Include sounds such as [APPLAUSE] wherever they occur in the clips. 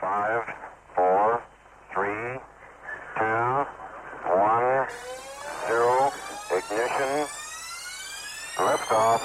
Five, four, three, two, one, zero, ignition, liftoff.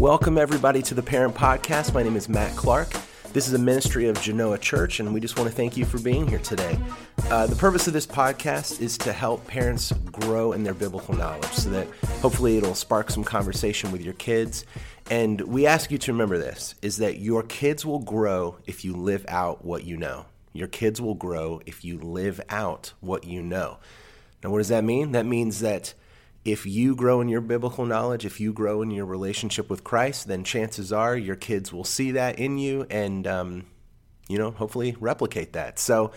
Welcome, everybody, to the Parent Podcast. My name is Matt Clark. This is a ministry of Genoa Church, and we just want to thank you for being here today. Uh, the purpose of this podcast is to help parents grow in their biblical knowledge so that hopefully it'll spark some conversation with your kids. And we ask you to remember this is that your kids will grow if you live out what you know. Your kids will grow if you live out what you know. Now, what does that mean? That means that if you grow in your biblical knowledge, if you grow in your relationship with Christ, then chances are your kids will see that in you and, um, you know, hopefully replicate that. So,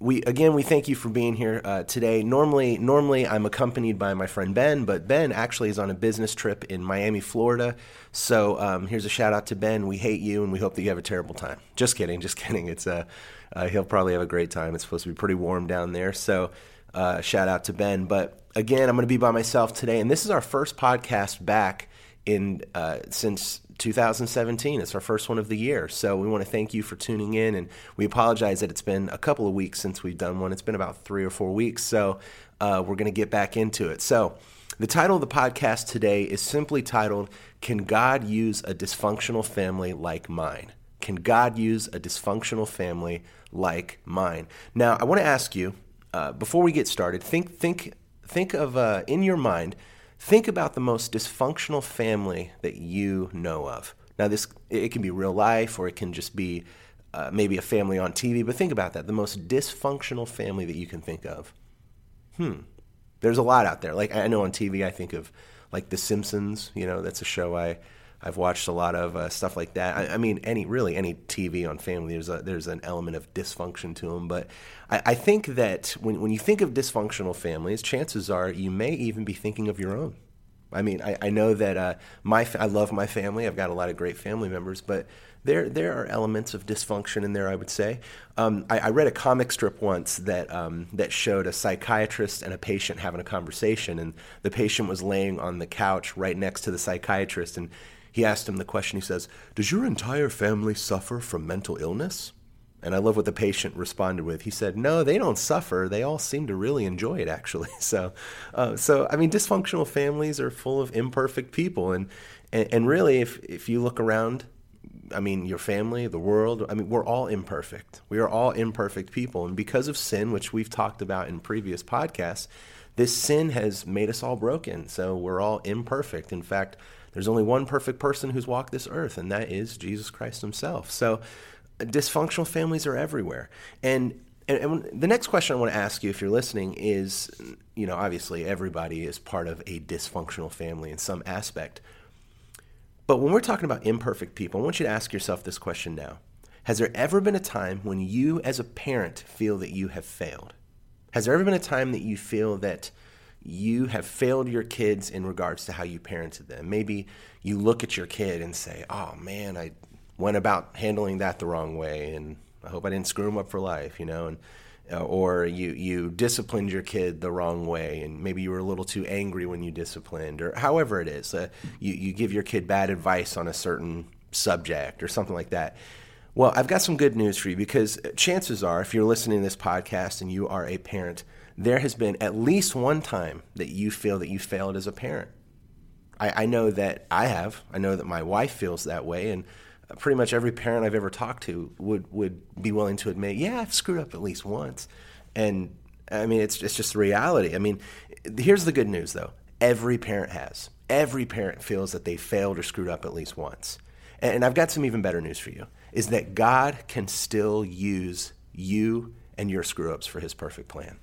we again we thank you for being here uh, today. Normally, normally I'm accompanied by my friend Ben, but Ben actually is on a business trip in Miami, Florida. So um, here's a shout out to Ben. We hate you, and we hope that you have a terrible time. Just kidding, just [LAUGHS] kidding. It's uh, uh, he'll probably have a great time. It's supposed to be pretty warm down there. So uh, shout out to Ben. But again, I'm going to be by myself today, and this is our first podcast back in uh, since 2017. It's our first one of the year. So we want to thank you for tuning in. And we apologize that it's been a couple of weeks since we've done one. It's been about three or four weeks. So uh, we're going to get back into it. So the title of the podcast today is simply titled Can God Use a Dysfunctional Family Like Mine? Can God use a dysfunctional family like mine? Now, I want to ask you uh, before we get started, think, think, think of uh, in your mind Think about the most dysfunctional family that you know of. Now, this it can be real life, or it can just be uh, maybe a family on TV. But think about that: the most dysfunctional family that you can think of. Hmm. There's a lot out there. Like I know on TV, I think of like The Simpsons. You know, that's a show I I've watched a lot of uh, stuff like that. I, I, mean, any really any TV on family, there's a, there's an element of dysfunction to them. But I, I think that when when you think of dysfunctional families, chances are you may even be thinking of your own. I mean, I, I know that uh, my I love my family. I've got a lot of great family members, but there there are elements of dysfunction in there. I would say. Um, I, I, read a comic strip once that um, that showed a psychiatrist and a patient having a conversation, and the patient was laying on the couch right next to the psychiatrist, and he asked him the question. He says, Does your entire family suffer from mental illness? And I love what the patient responded with. He said, "No, they don't suffer. They all seem to really enjoy it, actually." [LAUGHS] So, uh, so I mean, dysfunctional families are full of imperfect people, and, and and really, if if you look around, I mean, your family, the world, I mean, we're all imperfect. We are all imperfect people, and because of sin, which we've talked about in previous podcasts, this sin has made us all broken. So we're all imperfect. In fact, there's only one perfect person who's walked this earth, and that is Jesus Christ himself. So uh, dysfunctional families are everywhere. And, and, and the next question I want to ask you, if you're listening, is you know, obviously everybody is part of a dysfunctional family in some aspect. But when we're talking about imperfect people, I want you to ask yourself this question now. Has there ever been a time when you, as a parent, feel that you have failed? Has there ever been a time that you feel that you have failed your kids in regards to how you parented them. Maybe you look at your kid and say, "Oh man, I went about handling that the wrong way, and I hope I didn't screw them up for life," you know, and uh, or you you disciplined your kid the wrong way, and maybe you were a little too angry when you disciplined, or however it is, uh, you you give your kid bad advice on a certain subject or something like that. Well, I've got some good news for you because uh, chances are, if you're listening to this podcast and you are a parent there has been at least one time that you feel that you failed as a parent. I, I know that I have. I know that my wife feels that way, and uh, pretty much every parent I've ever talked to would would be willing to admit, yeah, I've screwed up at least once. And I mean, it's it's just reality. I mean, here's the good news though: every parent has. Every parent feels that they failed or screwed up at least once. And I've got some even better news for you: is that God can still use you and your screw ups for His perfect plan.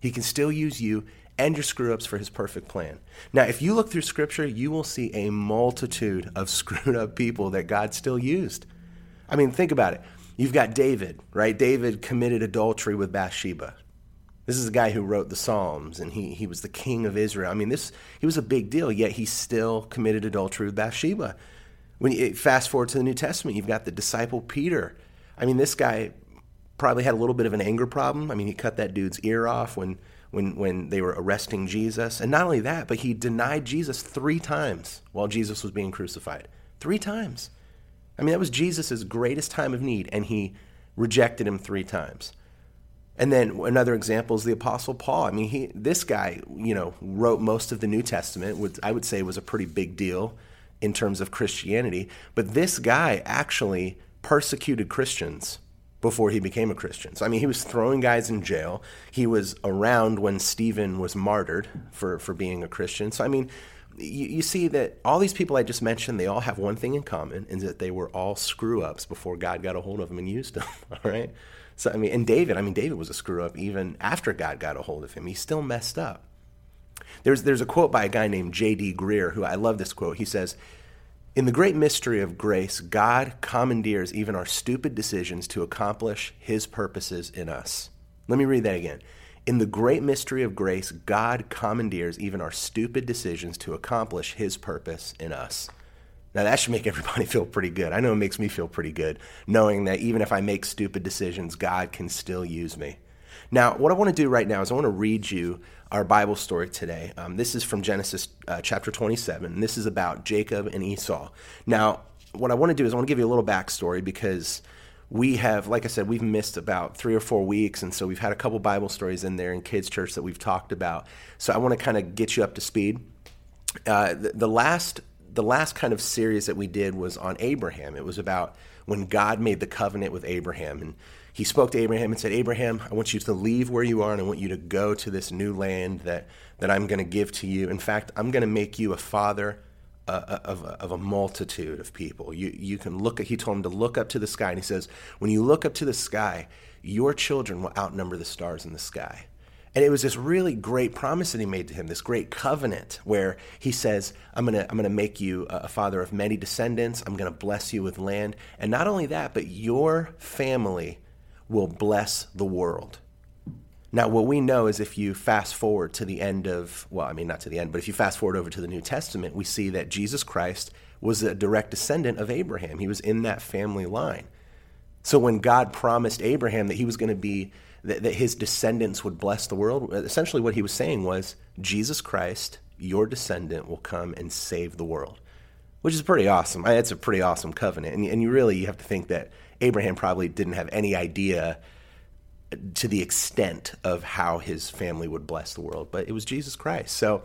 He can still use you and your screw ups for his perfect plan. Now, if you look through scripture, you will see a multitude of [LAUGHS] screwed up people that God still used. I mean, think about it. You've got David, right? David committed adultery with Bathsheba. This is a guy who wrote the Psalms and he, he was the king of Israel. I mean, this he was a big deal, yet he still committed adultery with Bathsheba. When you fast forward to the New Testament, you've got the disciple Peter. I mean, this guy probably had a little bit of an anger problem. I mean, he cut that dude's ear off when when when they were arresting Jesus. And not only that, but he denied Jesus 3 times while Jesus was being crucified. 3 times. I mean, that was Jesus' greatest time of need, and he rejected him three times. And then another example is the Apostle Paul. I mean, he this guy, you know, wrote most of the New Testament, which I would say was a pretty big deal in terms of Christianity. But this guy actually persecuted Christians before he became a Christian. So I mean, he was throwing guys in jail. He was around when Stephen was martyred for for being a Christian. So I mean, you, you, see that all these people I just mentioned, they all have one thing in common, is that they were all screw ups before God got a hold of them and used them. [LAUGHS] All right. So I mean, and David, I mean, David was a screw up even after God got a hold of him. He still messed up. There's there's a quote by a guy named J.D. Greear, who I love this quote. He says. In the great mystery of grace, God commandeers even our stupid decisions to accomplish his purposes in us. Let me read that again. In the great mystery of grace, God commandeers even our stupid decisions to accomplish his purpose in us. Now, that should make everybody [LAUGHS] feel pretty good. I know it makes me feel pretty good knowing that even if I make stupid decisions, God can still use me. Now, what I want to do right now is I want to read you our Bible story today. Um, this is from Genesis uh, chapter 27. And this is about Jacob and Esau. Now, what I want to do is I want to give you a little backstory because we have, like I said, we've missed about three or four weeks, and so we've had a couple Bible stories in there in kids' church that we've talked about. So I want to kind of get you up to speed. Uh, the, the last the last kind of series that we did was on Abraham. It was about when God made the covenant with Abraham, and He spoke to Abraham and said, "Abraham, I want you to leave where you are, and I want you to go to this new land that that I'm going to give to you. In fact, I'm going to make you a father." Uh, uh, of, of, a multitude of people. You, you can look at, he told him to look up to the sky. And he says, when you look up to the sky, your children will outnumber the stars in the sky. And it was this really great promise that he made to him, this great covenant where he says, I'm going to I'm to make you a father of many descendants. I'm going to bless you with land. And not only that, but your family will bless the world. Now, what we know is if you fast forward to the end of, well, I mean, not to the end, but if you fast forward over to the New Testament, we see that Jesus Christ was a direct descendant of Abraham. He was in that family line. So when God promised Abraham that he was going to be, that, that his descendants would bless the world, essentially what he was saying was, Jesus Christ, your descendant, will come and save the world, which is pretty awesome. It's a pretty awesome covenant. And, and you really, you have to think that Abraham probably didn't have any idea to the extent of how his family would bless the world, but it was Jesus Christ. So,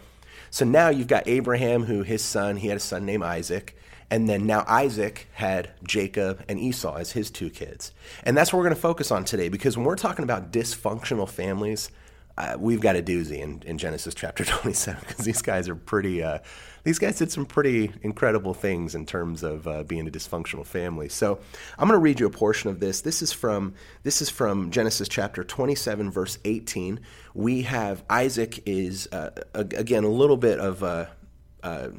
so now you've got Abraham, who his son, he had a son named Isaac, and then now Isaac had Jacob and Esau as his two kids. And that's what we're going to focus on today because when we're talking about dysfunctional families, uh, we've got a doozy in, in Genesis chapter [LAUGHS] 27 because these guys are pretty, uh, these guys did some pretty incredible things in terms of uh, being a dysfunctional family. So I'm going to read you a portion of this. This is from this is from Genesis chapter 27 verse 18. We have Isaac is uh, again a little bit of uh, uh,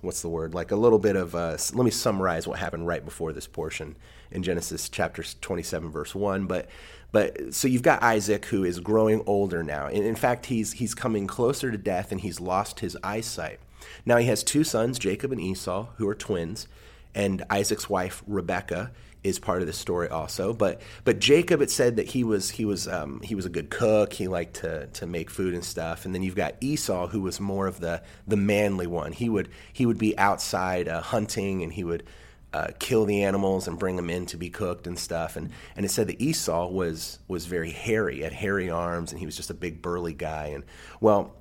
what's the word like a little bit of let me summarize what happened right before this portion in Genesis chapter 27 verse 1 but but so you've got Isaac who is growing older now. And in fact, he's he's coming closer to death and he's lost his eyesight. Now he has two sons, Jacob and Esau, who are twins, and Isaac's wife Rebecca is part of the story also. But but Jacob, it said that he was he was um, he was a good cook. He liked to to make food and stuff. And then you've got Esau, who was more of the the manly one. He would he would be outside uh, hunting, and he would uh, kill the animals and bring them in to be cooked and stuff. And and it said that Esau was was very hairy, had hairy arms, and he was just a big burly guy. And well,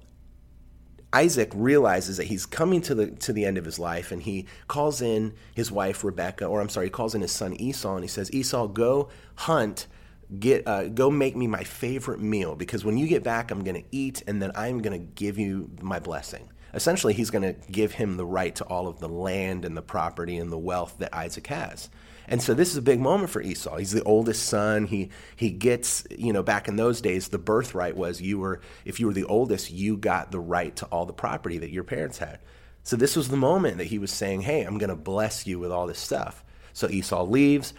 Isaac realizes that he's coming to the to the end of his life, and he calls in his wife Rebecca, or I'm sorry, he calls in his son Esau, and he says, Esau, go hunt. Get uh, go make me my favorite meal because when you get back, I'm going to eat and then I'm going to give you my blessing essentially he's going to give him the right to all of the land and the property and the wealth that Isaac has. And so this is a big moment for Esau. He's the oldest son. He he gets, you know, back in those days the birthright was you were if you were the oldest, you got the right to all the property that your parents had. So this was the moment that he was saying, "Hey, I'm going to bless you with all this stuff." So Esau leaves.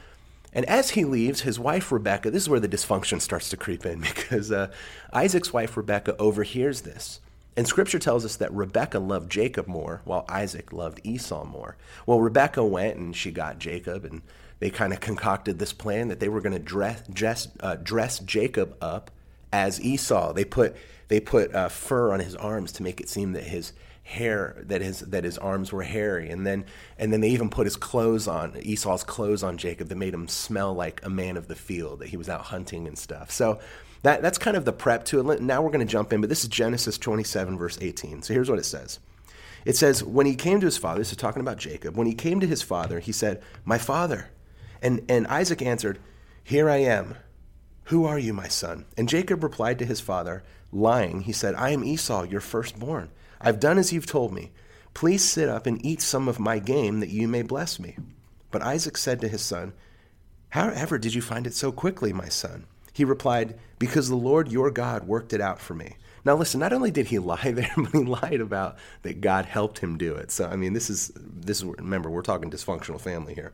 And as he leaves, his wife Rebecca, this is where the dysfunction starts to creep in [LAUGHS] because uh, Isaac's wife Rebecca overhears this. And scripture tells us that Rebekah loved Jacob more, while Isaac loved Esau more. Well, Rebekah went and she got Jacob, and they kind of [LAUGHS] concocted this plan that they were going to dress, dress, uh, dress Jacob up as Esau. They put, they put uh, fur on his arms to make it seem that his, hair that his that his arms were hairy and then and then they even put his clothes on Esau's clothes on Jacob that made him smell like a man of the field that he was out hunting and stuff so that that's kind of the prep to it. Now we're going to jump in but this is Genesis 27 verse 18 so here's what it says. It says when he came to his father this is talking about Jacob when he came to his father he said my father and and Isaac answered here I am. Who are you my son? And Jacob replied to his father lying. He said I am Esau your firstborn. I've done as you've told me. Please sit up and eat some of my game that you may bless me. But Isaac said to his son, However did you find it so quickly, my son? He replied, Because the Lord your God worked it out for me. Now listen, not only did he [LAUGHS] lie there, but he lied about that God helped him do it. So I mean, this is this is remember, we're talking dysfunctional family here.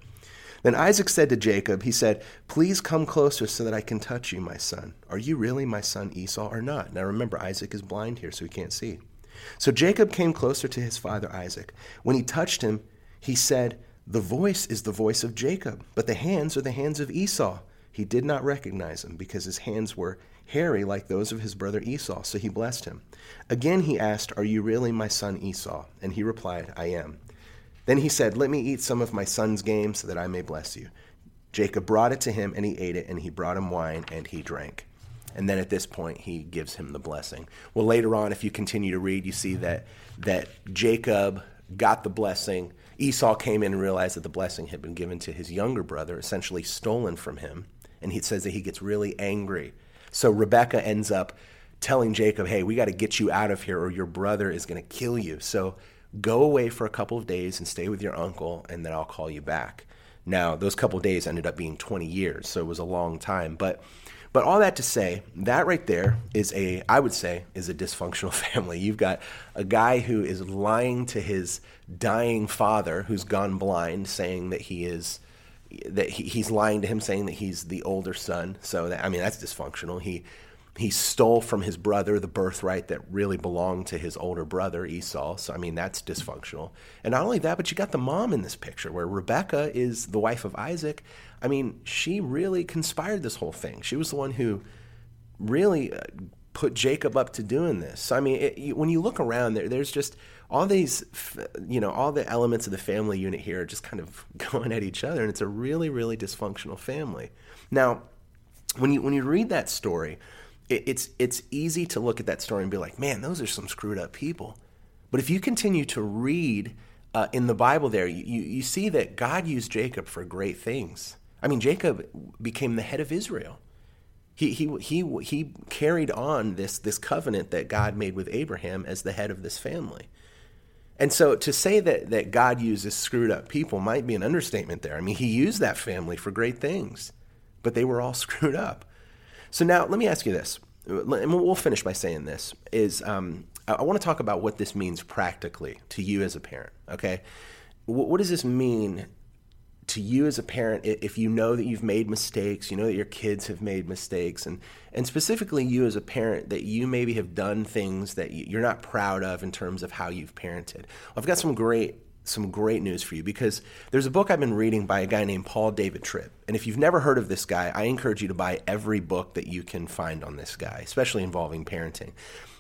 Then Isaac said to Jacob, he said, Please come closer so that I can touch you, my son. Are you really my son Esau or not? Now remember, Isaac is blind here, so he can't see. So Jacob came closer to his father Isaac. When he touched him, he said, The voice is the voice of Jacob, but the hands are the hands of Esau. He did not recognize him because his hands were hairy like those of his brother Esau, so he blessed him. Again he asked, Are you really my son Esau? And he replied, I am. Then he said, Let me eat some of my son's game so that I may bless you. Jacob brought it to him, and he ate it, and he brought him wine, and he drank. And then at this point, he gives him the blessing. Well, later on, if you continue to read, you see that, that Jacob got the blessing. Esau came in and realized that the blessing had been given to his younger brother, essentially stolen from him. And he says that he gets really angry. So Rebecca ends up telling Jacob, hey, we got to get you out of here or your brother is going to kill you. So go away for a couple of days and stay with your uncle, and then I'll call you back. Now, those couple of days ended up being 20 years, so it was a long time. But but all that to say, that right there is a, I would say, is a dysfunctional [LAUGHS] family. You've got a guy who is lying to his dying father who's gone blind, saying that he is, that he, he's lying to him, saying that he's the older son. So, that, I mean, that's dysfunctional. He, he stole from his brother the birthright that really belonged to his older brother Esau. So I mean that's dysfunctional. And not only that, but you got the mom in this picture where Rebecca is the wife of Isaac. I mean, she really conspired this whole thing. She was the one who really uh, put Jacob up to doing this. I mean, it, when you look around there, there's just all these, you know, all the elements of the family unit here are just kind of [LAUGHS] going at each other, and it's a really, really dysfunctional family. Now, when you when you read that story, it, it's it's easy to look at that story and be like, man, those are some screwed up people. But if you continue to read uh, in the Bible, there you, you see that God used Jacob for great things. I mean, Jacob became the head of Israel. He, he, he, he carried on this, this covenant that God made with Abraham as the head of this family. And so to say that, that God uses screwed up people might be an understatement there. I mean, he used that family for great things, but they were all [LAUGHS] screwed up. So now let me ask you this, and we'll finish by saying this, is um, I want to talk about what this means practically to you as a parent, okay? What does this mean to you as a parent if you know that you've made mistakes you know that your kids have made mistakes and and specifically you as a parent that you maybe have done things that you're not proud of in terms of how you've parented. I've got some great some great news for you because there's a book I've been reading by a guy named Paul David Tripp. And if you've never heard of this guy, I encourage you to buy every book that you can find on this guy, especially involving parenting.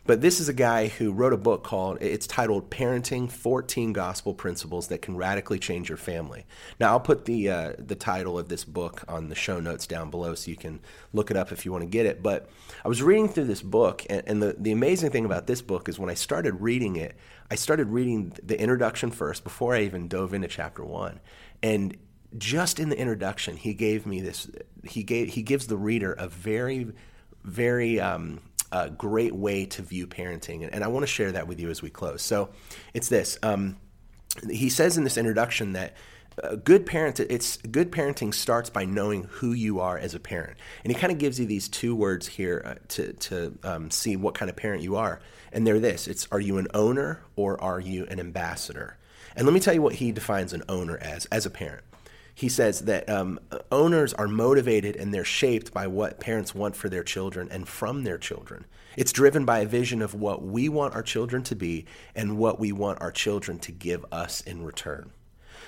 But this is a guy who wrote a book called, it's titled Parenting 14 Gospel Principles That Can Radically Change Your Family. Now, I'll put the, uh, the title of this book on the show notes down below so you can look it up if you want to get it. But I was reading through this book, and, and the, the amazing thing about this book is when I started reading it, I started reading the introduction first before I even dove into chapter one. And just in the introduction, he gave me this, he, gave, he gives the reader a very, very, um, great way to view parenting. And I want to share that with you as we close. So it's this. Um, he says in this introduction that uh, good parent it's good parenting starts by knowing who you are as a parent and he kind of gives you these two words here uh, to, to um, see what kind of parent you are and they're this it's are you an owner or are you an ambassador and let me tell you what he defines an owner as as a parent he says that um, owners are motivated and they're shaped by what parents want for their children and from their children. It's driven by a vision of what we want our children to be and what we want our children to give us in return.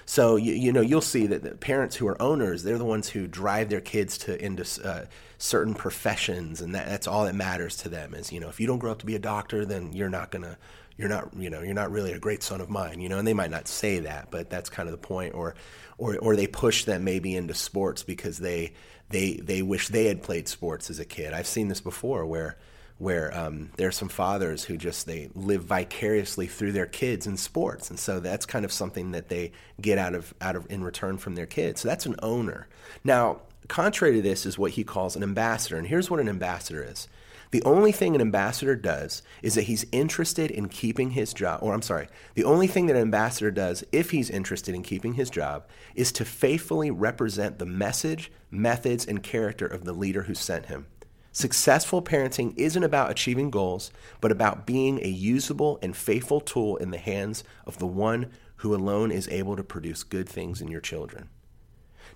So you, you know you'll see that the parents who are owners, they're the ones who drive their kids to into uh, certain professions, and that, that's all that matters to them. Is you know if you don't grow up to be a doctor, then you're not gonna you're not you know you're not really a great son of mine you know and they might not say that but that's kind of the point or or or they push them maybe into sports because they they they wish they had played sports as a kid i've seen this before where where um, there are some fathers who just they live vicariously through their kids in sports. And so that's kind of something that they get out of out of in return from their kids. So that's an owner. Now contrary to this is what he calls an ambassador. And here's what an ambassador is. The only thing an ambassador does is that he's interested in keeping his job, or I'm sorry, the only thing that an ambassador does if he's interested in keeping his job is to faithfully represent the message, methods, and character of the leader who sent him. Successful parenting isn't about achieving goals, but about being a usable and faithful tool in the hands of the one who alone is able to produce good things in your children.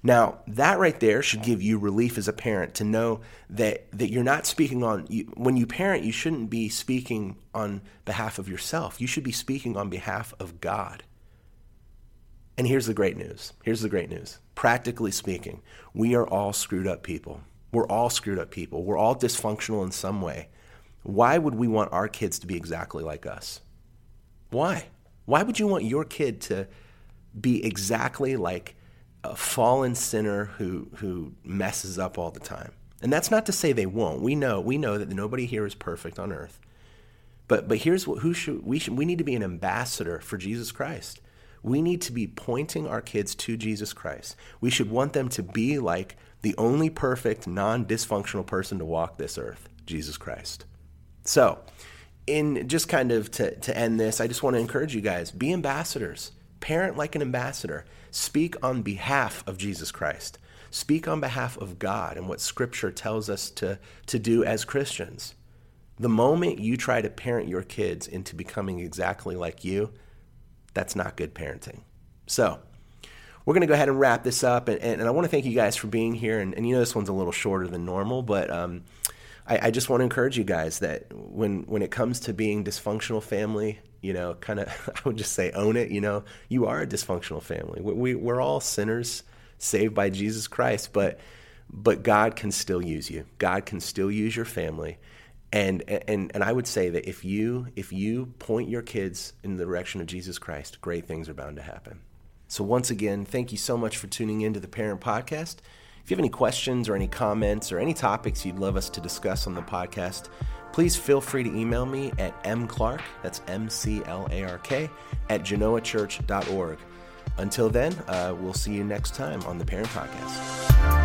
Now, that right there should give you relief as a parent to know that, that you're not speaking on, you, when you parent, you shouldn't be speaking on behalf of yourself. You should be speaking on behalf of God. And here's the great news. Here's the great news. Practically speaking, we are all screwed up people. We're all screwed up people. We're all dysfunctional in some way. Why would we want our kids to be exactly like us? Why? Why would you want your kid to be exactly like a fallen sinner who who messes up all the time. And that's not to say they won't. We know we know that nobody here is perfect on earth. But but here's what who should we should we need to be an ambassador for Jesus Christ. We need to be pointing our kids to Jesus Christ. We should want them to be like the only perfect, non-dysfunctional person to walk this earth, Jesus Christ. So, in just kind of to, to end this, I just want to encourage you guys be ambassadors. Parent like an ambassador. Speak on behalf of Jesus Christ. Speak on behalf of God and what Scripture tells us to, to do as Christians. The moment you try to parent your kids into becoming exactly like you, that's not good parenting. So, we're going to go ahead and wrap this up. And, and, and I want to thank you guys for being here. And, and, you know, this one's a little shorter than normal, but um, I, I, just want to encourage you guys that when, when it comes to being dysfunctional family, you know, kind of, [LAUGHS] I would just say own it. You know, you are a dysfunctional family. We, we, we're all sinners saved by Jesus Christ, but, but God can still use you. God can still use your family. And, and, and I would say that if you, if you point your kids in the direction of Jesus Christ, great things are bound to happen. So once again, thank you so much for tuning in to the Parent Podcast. If you have any questions or any comments or any topics you'd love us to discuss on the podcast, please feel free to email me at mclark, that's M-C-L-A-R-K, at genoachurch.org. Until then, uh, we'll see you next time on the Parent Podcast.